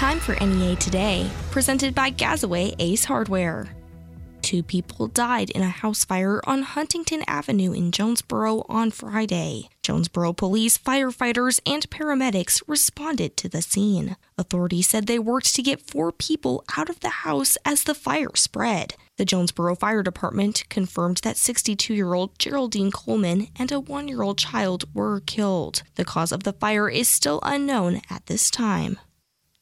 Time for NEA Today, presented by Gazaway Ace Hardware. Two people died in a house fire on Huntington Avenue in Jonesboro on Friday. Jonesboro police, firefighters, and paramedics responded to the scene. Authorities said they worked to get four people out of the house as the fire spread. The Jonesboro Fire Department confirmed that 62 year old Geraldine Coleman and a one year old child were killed. The cause of the fire is still unknown at this time.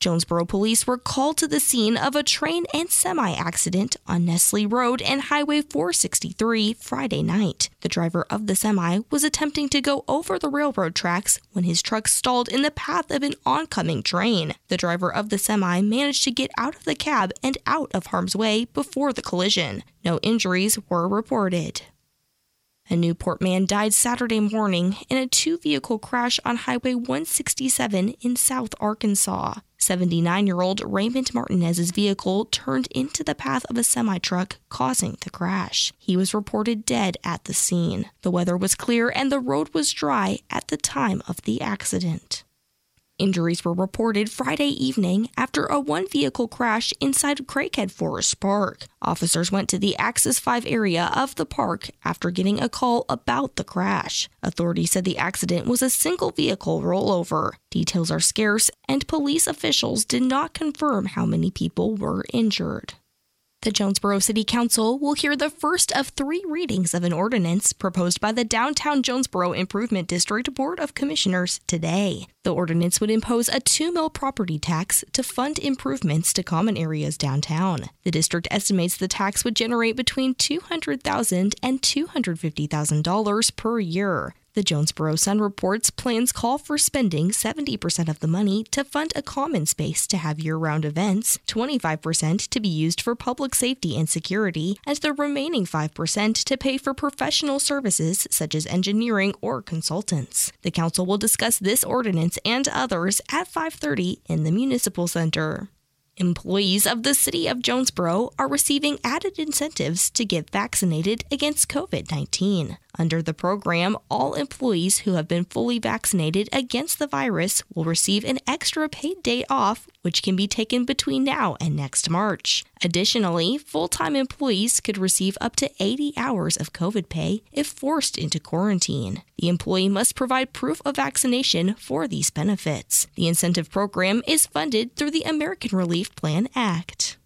Jonesboro police were called to the scene of a train and semi accident on Nestle Road and Highway 463 Friday night. The driver of the semi was attempting to go over the railroad tracks when his truck stalled in the path of an oncoming train. The driver of the semi managed to get out of the cab and out of harm's way before the collision. No injuries were reported. A Newport man died Saturday morning in a two vehicle crash on Highway 167 in South Arkansas. 79 year old Raymond Martinez's vehicle turned into the path of a semi truck, causing the crash. He was reported dead at the scene. The weather was clear and the road was dry at the time of the accident. Injuries were reported Friday evening after a one vehicle crash inside Craighead Forest Park. Officers went to the Axis 5 area of the park after getting a call about the crash. Authorities said the accident was a single vehicle rollover. Details are scarce, and police officials did not confirm how many people were injured. The Jonesboro City Council will hear the first of three readings of an ordinance proposed by the Downtown Jonesboro Improvement District Board of Commissioners today. The ordinance would impose a 2 mil property tax to fund improvements to common areas downtown. The district estimates the tax would generate between $200,000 and $250,000 per year. The Jonesboro Sun reports plans call for spending 70% of the money to fund a common space to have year round events, 25% to be used for public safety and security, and the remaining 5% to pay for professional services such as engineering or consultants. The council will discuss this ordinance and others at 5:30 in the Municipal Center. Employees of the city of Jonesboro are receiving added incentives to get vaccinated against COVID 19. Under the program, all employees who have been fully vaccinated against the virus will receive an extra paid day off, which can be taken between now and next March. Additionally, full time employees could receive up to 80 hours of COVID pay if forced into quarantine. The employee must provide proof of vaccination for these benefits. The incentive program is funded through the American Relief Plan Act.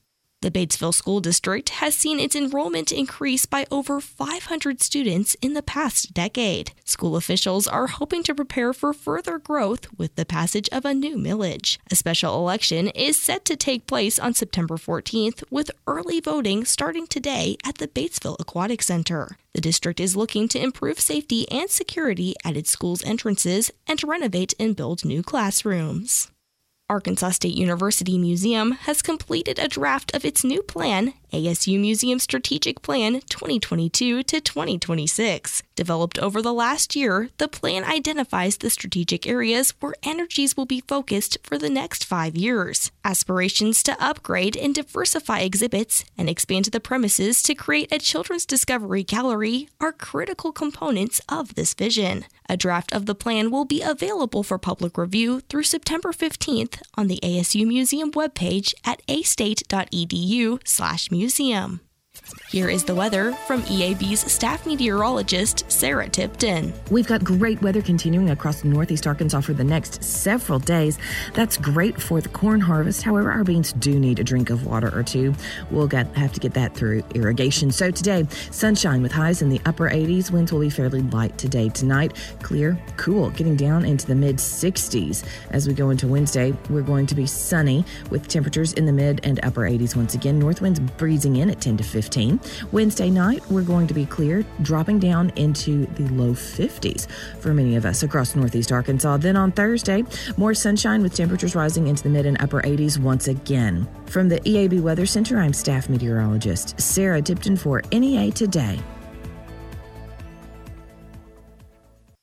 The Batesville School District has seen its enrollment increase by over 500 students in the past decade. School officials are hoping to prepare for further growth with the passage of a new millage. A special election is set to take place on September 14th, with early voting starting today at the Batesville Aquatic Center. The district is looking to improve safety and security at its school's entrances and renovate and build new classrooms. Arkansas State University Museum has completed a draft of its new plan, ASU Museum Strategic Plan 2022 to 2026. Developed over the last year, the plan identifies the strategic areas where energies will be focused for the next five years. Aspirations to upgrade and diversify exhibits and expand the premises to create a children's discovery gallery are critical components of this vision. A draft of the plan will be available for public review through September 15th on the ASU Museum webpage at astate.edu/museum museum. Here is the weather from EAB's staff meteorologist, Sarah Tipton. We've got great weather continuing across northeast Arkansas for the next several days. That's great for the corn harvest. However, our beans do need a drink of water or two. We'll get, have to get that through irrigation. So today, sunshine with highs in the upper 80s. Winds will be fairly light today. Tonight, clear, cool, getting down into the mid 60s. As we go into Wednesday, we're going to be sunny with temperatures in the mid and upper 80s once again. North winds breezing in at 10 to 15. Wednesday night, we're going to be clear, dropping down into the low 50s for many of us across northeast Arkansas. Then on Thursday, more sunshine with temperatures rising into the mid and upper 80s once again. From the EAB Weather Center, I'm staff meteorologist Sarah Tipton for NEA Today.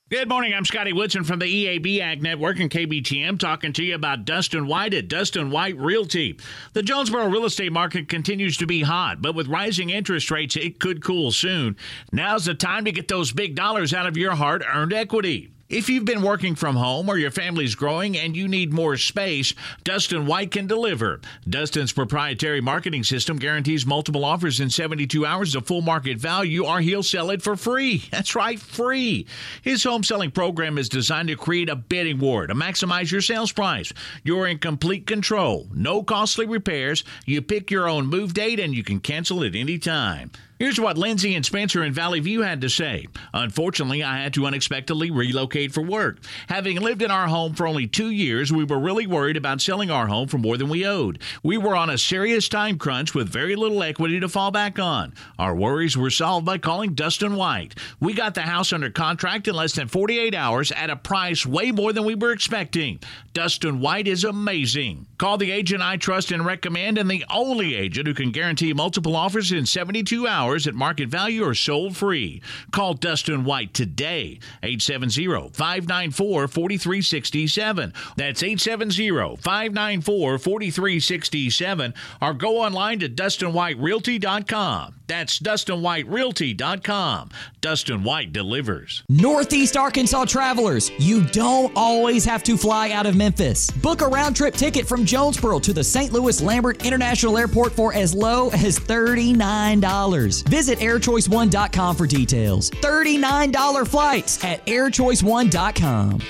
Good morning. I'm Scotty Woodson from the EAB Ag Network and KBTM talking to you about Dustin White at Dustin White Realty. The Jonesboro real estate market continues to be hot, but with rising interest rates, it could cool soon. Now's the time to get those big dollars out of your hard earned equity. If you've been working from home or your family's growing and you need more space, Dustin White can deliver. Dustin's proprietary marketing system guarantees multiple offers in 72 hours of full market value, or he'll sell it for free. That's right, free. His home selling program is designed to create a bidding war to maximize your sales price. You're in complete control. No costly repairs. You pick your own move date and you can cancel at any time. Here's what Lindsay and Spencer in Valley View had to say. Unfortunately, I had to unexpectedly relocate for work. Having lived in our home for only two years, we were really worried about selling our home for more than we owed. We were on a serious time crunch with very little equity to fall back on. Our worries were solved by calling Dustin White. We got the house under contract in less than 48 hours at a price way more than we were expecting. Dustin White is amazing. Call the agent I trust and recommend, and the only agent who can guarantee multiple offers in 72 hours at market value or sold free. Call Dustin White today, 870 594 4367. That's 870 594 4367. Or go online to DustinWhiteRealty.com. That's DustinWhiteRealty.com. Dustin White delivers. Northeast Arkansas travelers, you don't always have to fly out of Memphis. Book a round trip ticket from Jonesboro to the St. Louis Lambert International Airport for as low as $39. Visit airchoice1.com for details. $39 flights at airchoice1.com.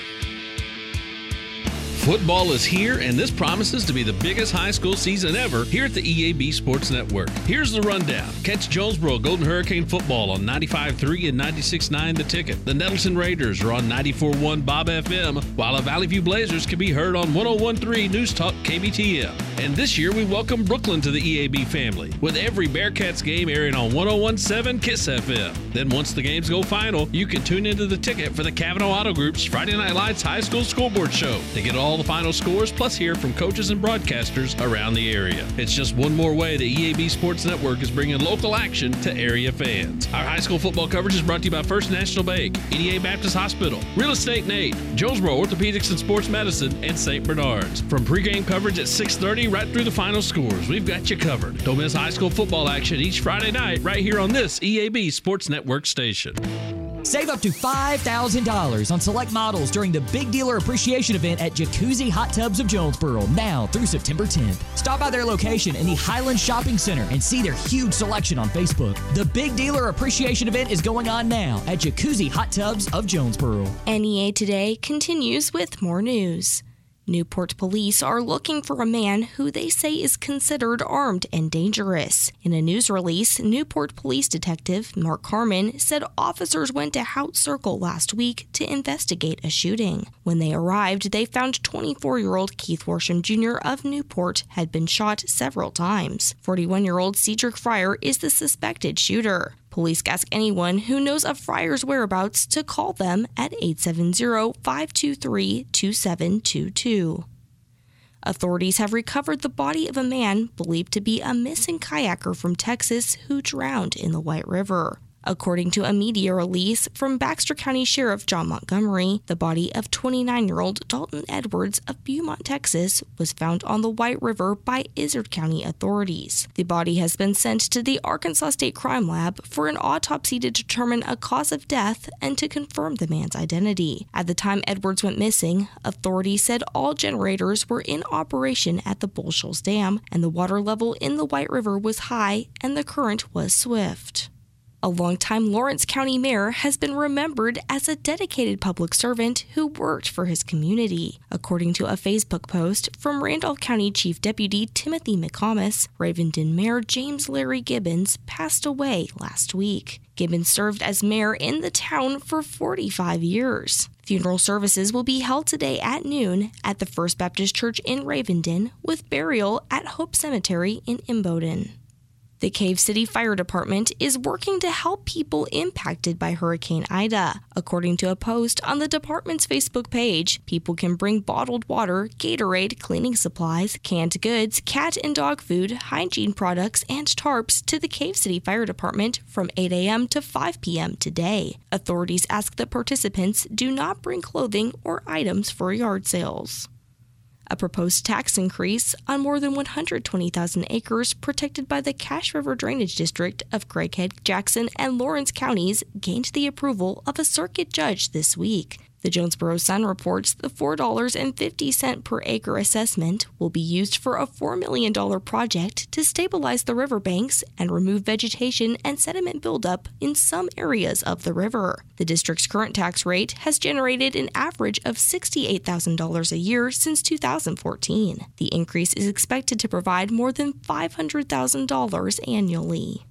Football is here, and this promises to be the biggest high school season ever here at the EAB Sports Network. Here's the rundown. Catch Jonesboro Golden Hurricane football on 95.3 and 96.9 The Ticket. The Nettleton Raiders are on 94.1 Bob FM, while the Valley View Blazers can be heard on 101.3 News Talk KBTM. And this year, we welcome Brookland to the EAB family, with every Bearcats game airing on 101.7 KISS FM. Then once the games go final, you can tune into The Ticket for the Cavanaugh Auto Group's Friday Night Lights High School Scoreboard Show to get all the final scores, plus hear from coaches and broadcasters around the area. It's just one more way the EAB Sports Network is bringing local action to area fans. Our high school football coverage is brought to you by First National Bank, NEA Baptist Hospital, Real Estate Nate, Jonesboro Orthopedics and Sports Medicine, and St. Bernard's. From pregame coverage at 6:30 right through the final scores, we've got you covered. Don't miss high school football action each Friday night right here on this EAB Sports Network station. Save up to $5,000 on select models during the Big Dealer Appreciation Event at Jacuzzi Hot Tubs of Jonesboro now through September 10th. Stop by their location in the Highland Shopping Center and see their huge selection on Facebook. The Big Dealer Appreciation Event is going on now at Jacuzzi Hot Tubs of Jonesboro. NEA Today continues with more news. Newport police are looking for a man who they say is considered armed and dangerous. In a news release, Newport police detective Mark Carmen said officers went to Hout Circle last week to investigate a shooting. When they arrived, they found 24 year old Keith Worsham Jr. of Newport had been shot several times. 41 year old Cedric Fryer is the suspected shooter. Police ask anyone who knows of Fryer's whereabouts to call them at 870 523 2722. Authorities have recovered the body of a man believed to be a missing kayaker from Texas who drowned in the White River. According to a media release from Baxter County Sheriff John Montgomery, the body of 29 year old Dalton Edwards of Beaumont, Texas, was found on the White River by Izard County authorities. The body has been sent to the Arkansas State Crime Lab for an autopsy to determine a cause of death and to confirm the man's identity. At the time Edwards went missing, authorities said all generators were in operation at the Bull Shoals Dam, and the water level in the White River was high and the current was swift. A longtime Lawrence County mayor has been remembered as a dedicated public servant who worked for his community. According to a Facebook post from Randolph County Chief Deputy Timothy McComas, Ravenden Mayor James Larry Gibbons passed away last week. Gibbons served as mayor in the town for 45 years. Funeral services will be held today at noon at the First Baptist Church in Ravenden with burial at Hope Cemetery in Imboden. The Cave City Fire Department is working to help people impacted by Hurricane Ida. According to a post on the department's Facebook page, people can bring bottled water, Gatorade, cleaning supplies, canned goods, cat and dog food, hygiene products, and tarps to the Cave City Fire Department from 8 a.m. to 5 p.m. today. Authorities ask that participants do not bring clothing or items for yard sales a proposed tax increase on more than 120,000 acres protected by the Cache River Drainage District of Craighead, Jackson, and Lawrence counties gained the approval of a circuit judge this week. The Jonesboro Sun reports the $4.50 per acre assessment will be used for a $4 million project to stabilize the riverbanks and remove vegetation and sediment buildup in some areas of the river. The district's current tax rate has generated an average of $68,000 a year since 2014. The increase is expected to provide more than $500,000 annually.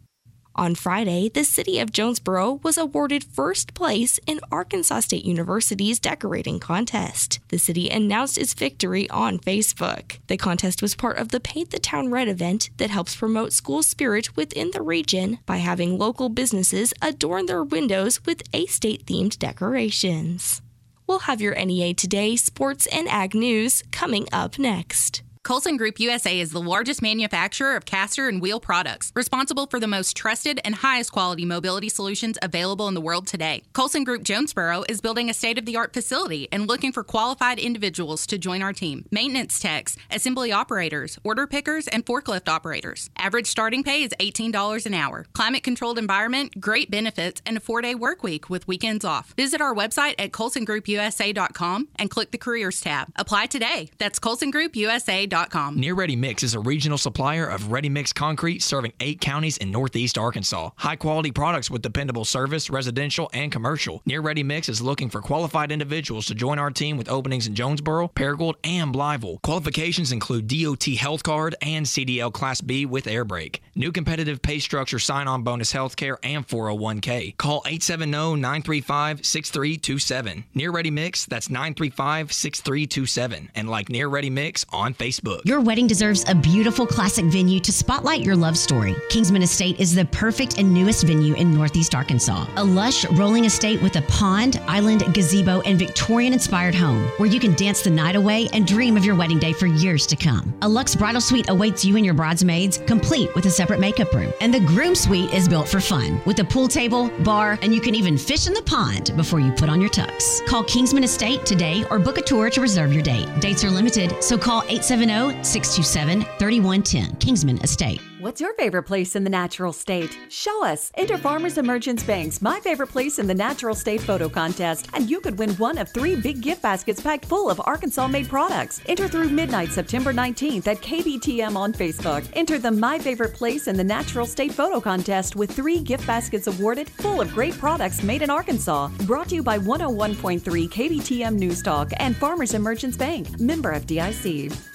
On Friday, the city of Jonesboro was awarded first place in Arkansas State University's decorating contest. The city announced its victory on Facebook. The contest was part of the Paint the Town Red event that helps promote school spirit within the region by having local businesses adorn their windows with A State themed decorations. We'll have your NEA Today sports and ag news coming up next. Colson Group USA is the largest manufacturer of caster and wheel products, responsible for the most trusted and highest quality mobility solutions available in the world today. Colson Group Jonesboro is building a state of the art facility and looking for qualified individuals to join our team maintenance techs, assembly operators, order pickers, and forklift operators. Average starting pay is $18 an hour. Climate controlled environment, great benefits, and a four day work week with weekends off. Visit our website at colsongroupusa.com and click the careers tab. Apply today. That's colsongroupusa.com. Near Ready Mix is a regional supplier of ready mix concrete serving eight counties in northeast Arkansas. High quality products with dependable service, residential, and commercial. Near Ready Mix is looking for qualified individuals to join our team with openings in Jonesboro, Paragould, and Blytheville. Qualifications include DOT Health Card and CDL Class B with air brake. New competitive pay structure sign on bonus health care and 401k. Call 870 935 6327. Near Ready Mix, that's 935 6327. And like Near Ready Mix on Facebook. Your wedding deserves a beautiful classic venue to spotlight your love story. Kingsman Estate is the perfect and newest venue in Northeast Arkansas. A lush, rolling estate with a pond, island, gazebo, and Victorian inspired home where you can dance the night away and dream of your wedding day for years to come. A luxe bridal suite awaits you and your bridesmaids, complete with a separate makeup room. And the groom suite is built for fun with a pool table, bar, and you can even fish in the pond before you put on your tux. Call Kingsman Estate today or book a tour to reserve your date. Dates are limited, so call 870 627 3110, Kingsman Estate. What's your favorite place in the natural state? Show us. Enter Farmers & Merchants Bank's My Favorite Place in the Natural State photo contest, and you could win one of three big gift baskets packed full of Arkansas made products. Enter through midnight September 19th at KBTM on Facebook. Enter the My Favorite Place in the Natural State photo contest with three gift baskets awarded full of great products made in Arkansas. Brought to you by 101.3 KBTM News Talk and Farmers Emergence Bank, member FDIC.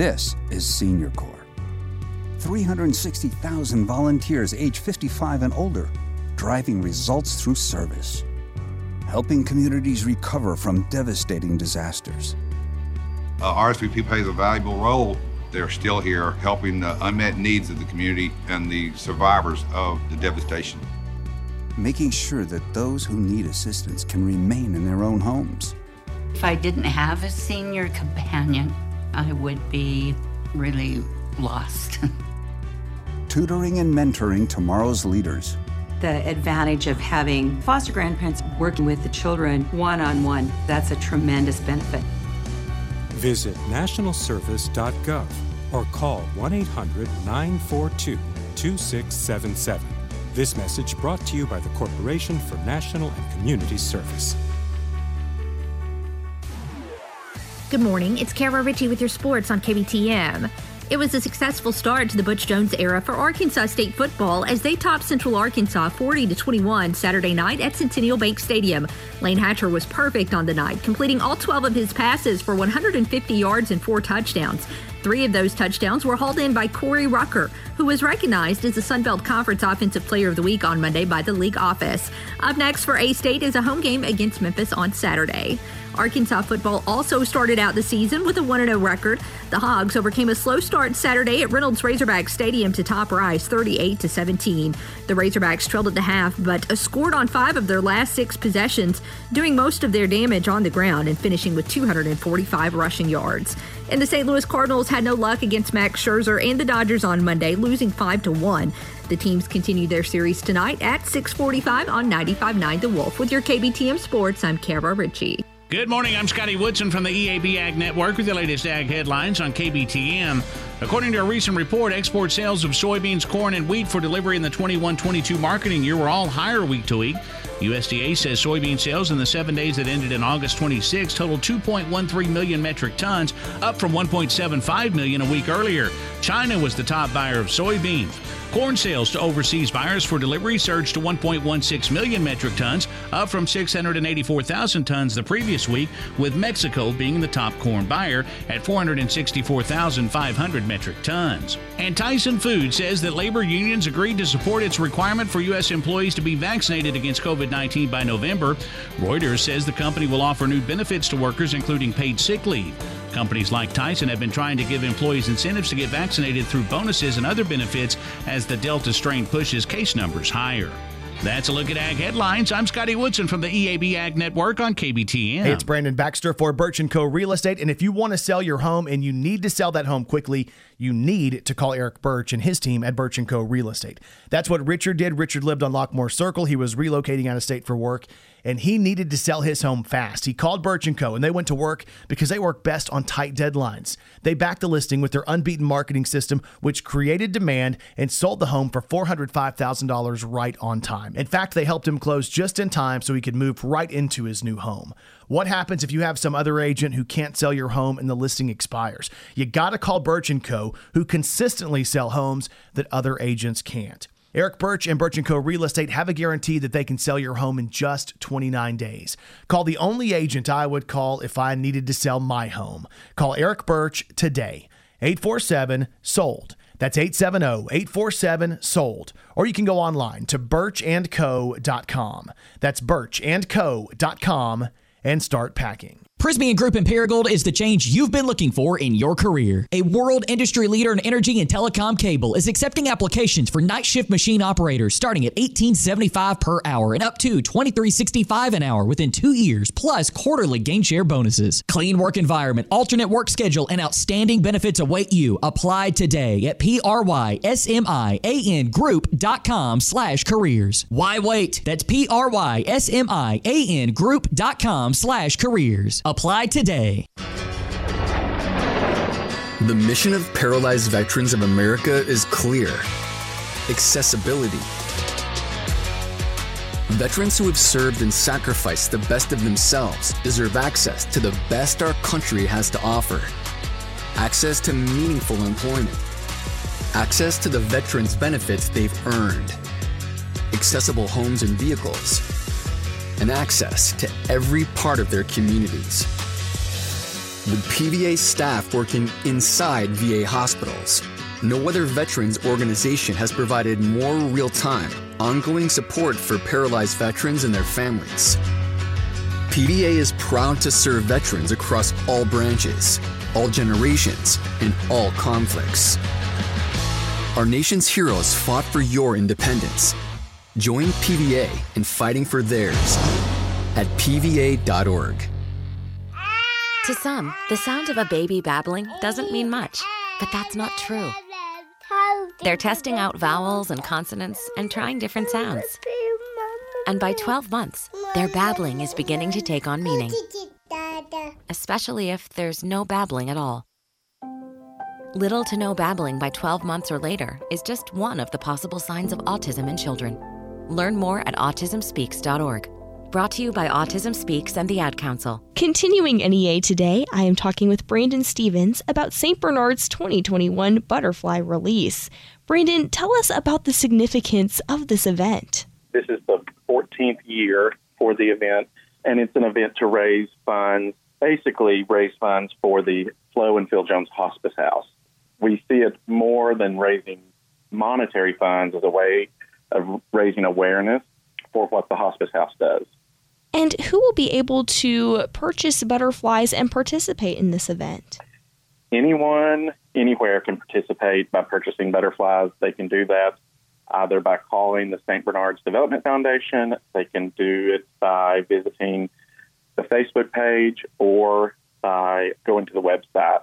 This is Senior Corps. 360,000 volunteers age 55 and older, driving results through service, helping communities recover from devastating disasters. Uh, RSVP plays a valuable role. They're still here helping the unmet needs of the community and the survivors of the devastation. Making sure that those who need assistance can remain in their own homes. If I didn't have a senior companion, I would be really lost. Tutoring and mentoring tomorrow's leaders. The advantage of having foster grandparents working with the children one on one, that's a tremendous benefit. Visit nationalservice.gov or call 1 800 942 2677. This message brought to you by the Corporation for National and Community Service. Good morning. It's Kara Ritchie with your sports on KBTM. It was a successful start to the Butch Jones era for Arkansas State football as they topped Central Arkansas 40 to 21 Saturday night at Centennial Bank Stadium. Layne Hatcher was perfect on the night, completing all 12 of his passes for 150 yards and four touchdowns. Three of those touchdowns were hauled in by Corey Rucker, who was recognized as the Sun Belt Conference Offensive Player of the Week on Monday by the league office. Up next for A State is a home game against Memphis on Saturday. Arkansas football also started out the season with a 1 0 record. The Hogs overcame a slow start Saturday at Reynolds Razorback Stadium to top Rice 38 17. The Razorbacks trailed at the half, but scored on five of their last six possessions, doing most of their damage on the ground and finishing with 245 rushing yards. And the St. Louis Cardinals had no luck against Max Scherzer and the Dodgers on Monday, losing 5 to 1. The teams continue their series tonight at 645 on 95.9 The Wolf. With your KBTM Sports, I'm Kara Ritchie. Good morning. I'm Scotty Woodson from the EAB Ag Network with the latest ag headlines on KBTM. According to a recent report, export sales of soybeans, corn, and wheat for delivery in the 21 22 marketing year were all higher week to week. USDA says soybean sales in the seven days that ended in August 26 totaled 2.13 million metric tons, up from 1.75 million a week earlier. China was the top buyer of soybeans. Corn sales to overseas buyers for delivery surged to 1.16 million metric tons, up from 684,000 tons the previous week, with Mexico being the top corn buyer at 464,500 metric tons. And Tyson Foods says that labor unions agreed to support its requirement for U.S. employees to be vaccinated against COVID 19 by November. Reuters says the company will offer new benefits to workers, including paid sick leave. Companies like Tyson have been trying to give employees incentives to get vaccinated through bonuses and other benefits as the Delta strain pushes case numbers higher. That's a look at Ag Headlines. I'm Scotty Woodson from the EAB Ag Network on KBTM. Hey, it's Brandon Baxter for Birch & Co. Real Estate. And if you want to sell your home and you need to sell that home quickly, you need to call Eric Birch and his team at Birch & Co. Real Estate. That's what Richard did. Richard lived on Lockmore Circle. He was relocating out of state for work, and he needed to sell his home fast. He called Birch & Co. and they went to work because they work best on tight deadlines. They backed the listing with their unbeaten marketing system, which created demand and sold the home for $405,000 right on time. In fact, they helped him close just in time so he could move right into his new home. What happens if you have some other agent who can't sell your home and the listing expires? You got to call Birch & Co., who consistently sell homes that other agents can't. Eric Birch and Birch & Co. Real Estate have a guarantee that they can sell your home in just 29 days. Call the only agent I would call if I needed to sell my home. Call Eric Birch today. 847 sold. That's 870-847-SOLD. Or you can go online to birchandco.com. That's birchandco.com and start packing. Prysmian Group in Paragould is the change you've been looking for in your career. A world industry leader in energy and telecom cable is accepting applications for night shift machine operators starting at $18.75 per hour and up to $23.65 an hour within two years, plus quarterly gain share bonuses. Clean work environment, alternate work schedule, and outstanding benefits await you. Apply today at prysmiangroup.com slash careers. Why wait? That's prysmian group.com slash careers. Apply today. The mission of Paralyzed Veterans of America is clear. Accessibility. Veterans who have served and sacrificed the best of themselves deserve access to the best our country has to offer. Access to meaningful employment, access to the veterans' benefits they've earned, accessible homes and vehicles and access to every part of their communities. With PVA staff working inside VA hospitals, no other veterans organization has provided more real time, ongoing support for paralyzed veterans and their families. PVA is proud to serve veterans across all branches, all generations, and all conflicts. Our nation's heroes fought for your independence Join PVA in fighting for theirs at PVA.org. To some, the sound of a baby babbling doesn't mean much, but that's not true. They're testing out vowels and consonants and trying different sounds. And by 12 months, their babbling is beginning to take on meaning, especially if there's no babbling at all. Little to no babbling by 12 months or later is just one of the possible signs of autism in children. Learn more at autismspeaks.org. Brought to you by Autism Speaks and the Ad Council. Continuing NEA today, I am talking with Brandon Stevens about St. Bernard's 2021 Butterfly release. Brandon, tell us about the significance of this event. This is the 14th year for the event, and it's an event to raise funds, basically, raise funds for the Flo and Phil Jones Hospice House. We see it more than raising monetary funds as a way of raising awareness for what the hospice house does. And who will be able to purchase butterflies and participate in this event? Anyone, anywhere can participate by purchasing butterflies. They can do that either by calling the St. Bernard's Development Foundation, they can do it by visiting the Facebook page or by going to the website,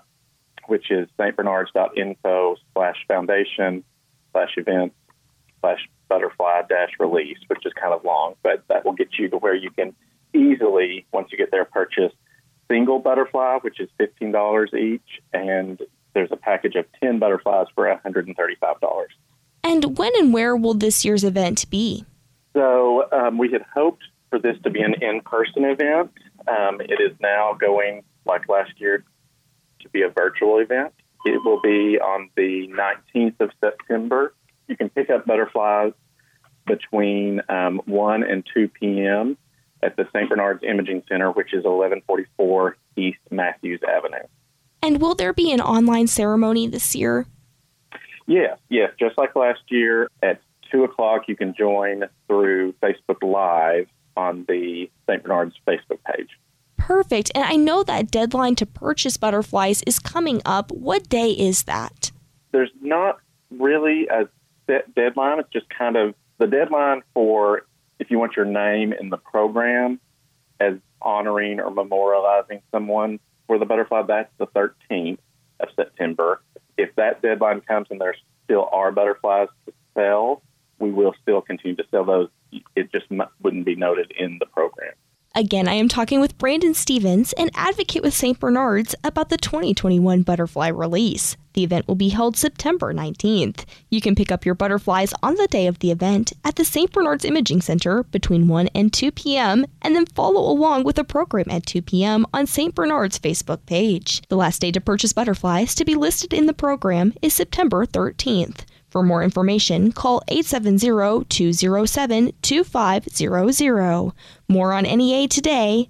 which is stbernards.info slash foundation slash events slash butterfly dash release, which is kind of long, but that will get you to where you can easily, once you get there, purchase single butterfly, which is $15 each, and there's a package of 10 butterflies for $135. And when and where will this year's event be? So um, we had hoped for this to be an in-person event. Um, it is now going, like last year, to be a virtual event. It will be on the 19th of September. You can pick up butterflies between um, 1 and 2 p.m. at the St. Bernard's Imaging Center, which is 1144 East Matthews Avenue. And will there be an online ceremony this year? Yes, yes. Just like last year, at 2 o'clock, you can join through Facebook Live on the St. Bernard's Facebook page. Perfect. And I know that deadline to purchase butterflies is coming up. What day is that? There's not really a set deadline. It's just kind of the deadline for if you want your name in the program as honoring or memorializing someone for the butterfly, that's the 13th of September. If that deadline comes and there still are butterflies to sell, we will still continue to sell those. It just wouldn't be noted in the program. Again, I am talking with Brandon Stevens, an advocate with St. Bernard's, about the 2021 butterfly release. The event will be held September 19th. You can pick up your butterflies on the day of the event at the St. Bernard's Imaging Center between 1 and 2 p.m., and then follow along with the program at 2 p.m. on St. Bernard's Facebook page. The last day to purchase butterflies to be listed in the program is September 13th. For more information, call 870 207 2500. More on NEA today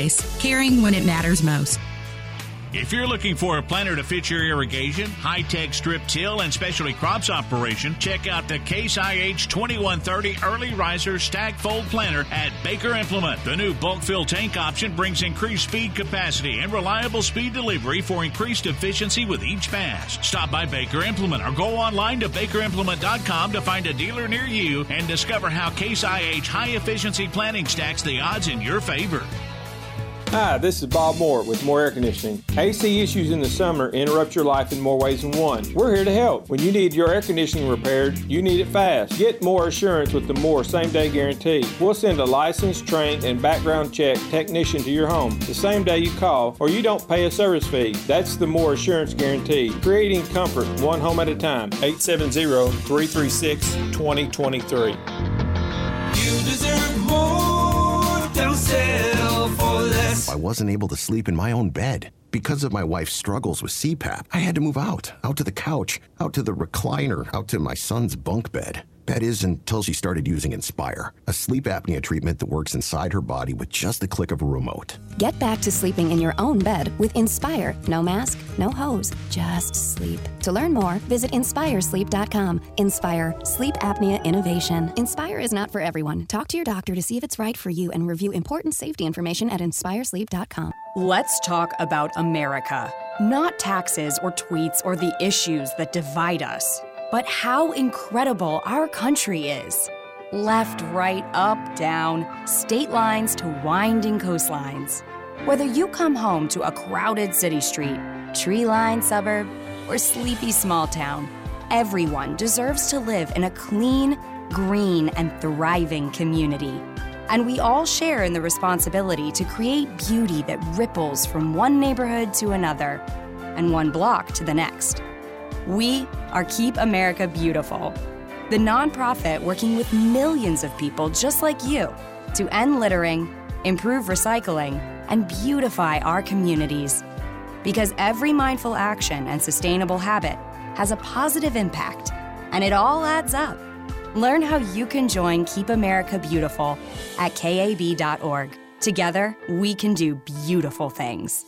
place, caring when it matters most. If you're looking for a planter to fit your irrigation, high tech strip till, and specialty crops operation, check out the Case IH 2130 Early Riser Stack Fold Planter at Baker Implement. The new bulk fill tank option brings increased speed capacity and reliable speed delivery for increased efficiency with each pass. Stop by Baker Implement or go online to bakerimplement.com to find a dealer near you and discover how Case IH high efficiency planting stacks the odds in your favor. Hi, this is Bob Moore with More Air Conditioning. AC issues in the summer interrupt your life in more ways than one. We're here to help. When you need your air conditioning repaired, you need it fast. Get more assurance with the More same day guarantee. We'll send a licensed, trained, and background check technician to your home the same day you call, or you don't pay a service fee. That's the More Assurance Guarantee, creating comfort one home at a time. 870 336 2023. You deserve more. Don't settle for less. I wasn't able to sleep in my own bed. Because of my wife's struggles with CPAP, I had to move out, out to the couch, out to the recliner, out to my son's bunk bed. That is until she started using Inspire, a sleep apnea treatment that works inside her body with just the click of a remote. Get back to sleeping in your own bed with Inspire. No mask, no hose, just sleep. To learn more, visit inspiresleep.com. Inspire, sleep apnea innovation. Inspire is not for everyone. Talk to your doctor to see if it's right for you and review important safety information at inspiresleep.com. Let's talk about America. Not taxes or tweets or the issues that divide us, but how incredible our country is. Left, right, up, down, state lines to winding coastlines. Whether you come home to a crowded city street, tree lined suburb, or sleepy small town, everyone deserves to live in a clean, green, and thriving community. And we all share in the responsibility to create beauty that ripples from one neighborhood to another and one block to the next. We are Keep America Beautiful, the nonprofit working with millions of people just like you to end littering, improve recycling, and beautify our communities. Because every mindful action and sustainable habit has a positive impact, and it all adds up. Learn how you can join Keep America Beautiful at kab.org. Together, we can do beautiful things.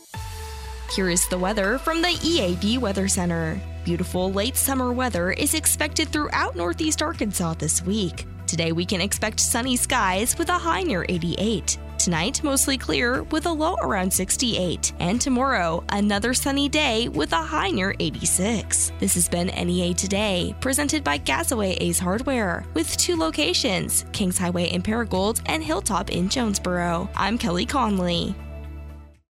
Here is the weather from the EAB Weather Center. Beautiful late summer weather is expected throughout northeast Arkansas this week. Today we can expect sunny skies with a high near 88. Tonight, mostly clear with a low around 68. And tomorrow, another sunny day with a high near 86. This has been NEA Today, presented by Gazaway Ace Hardware, with two locations Kings Highway in Paragould and Hilltop in Jonesboro. I'm Kelly Conley.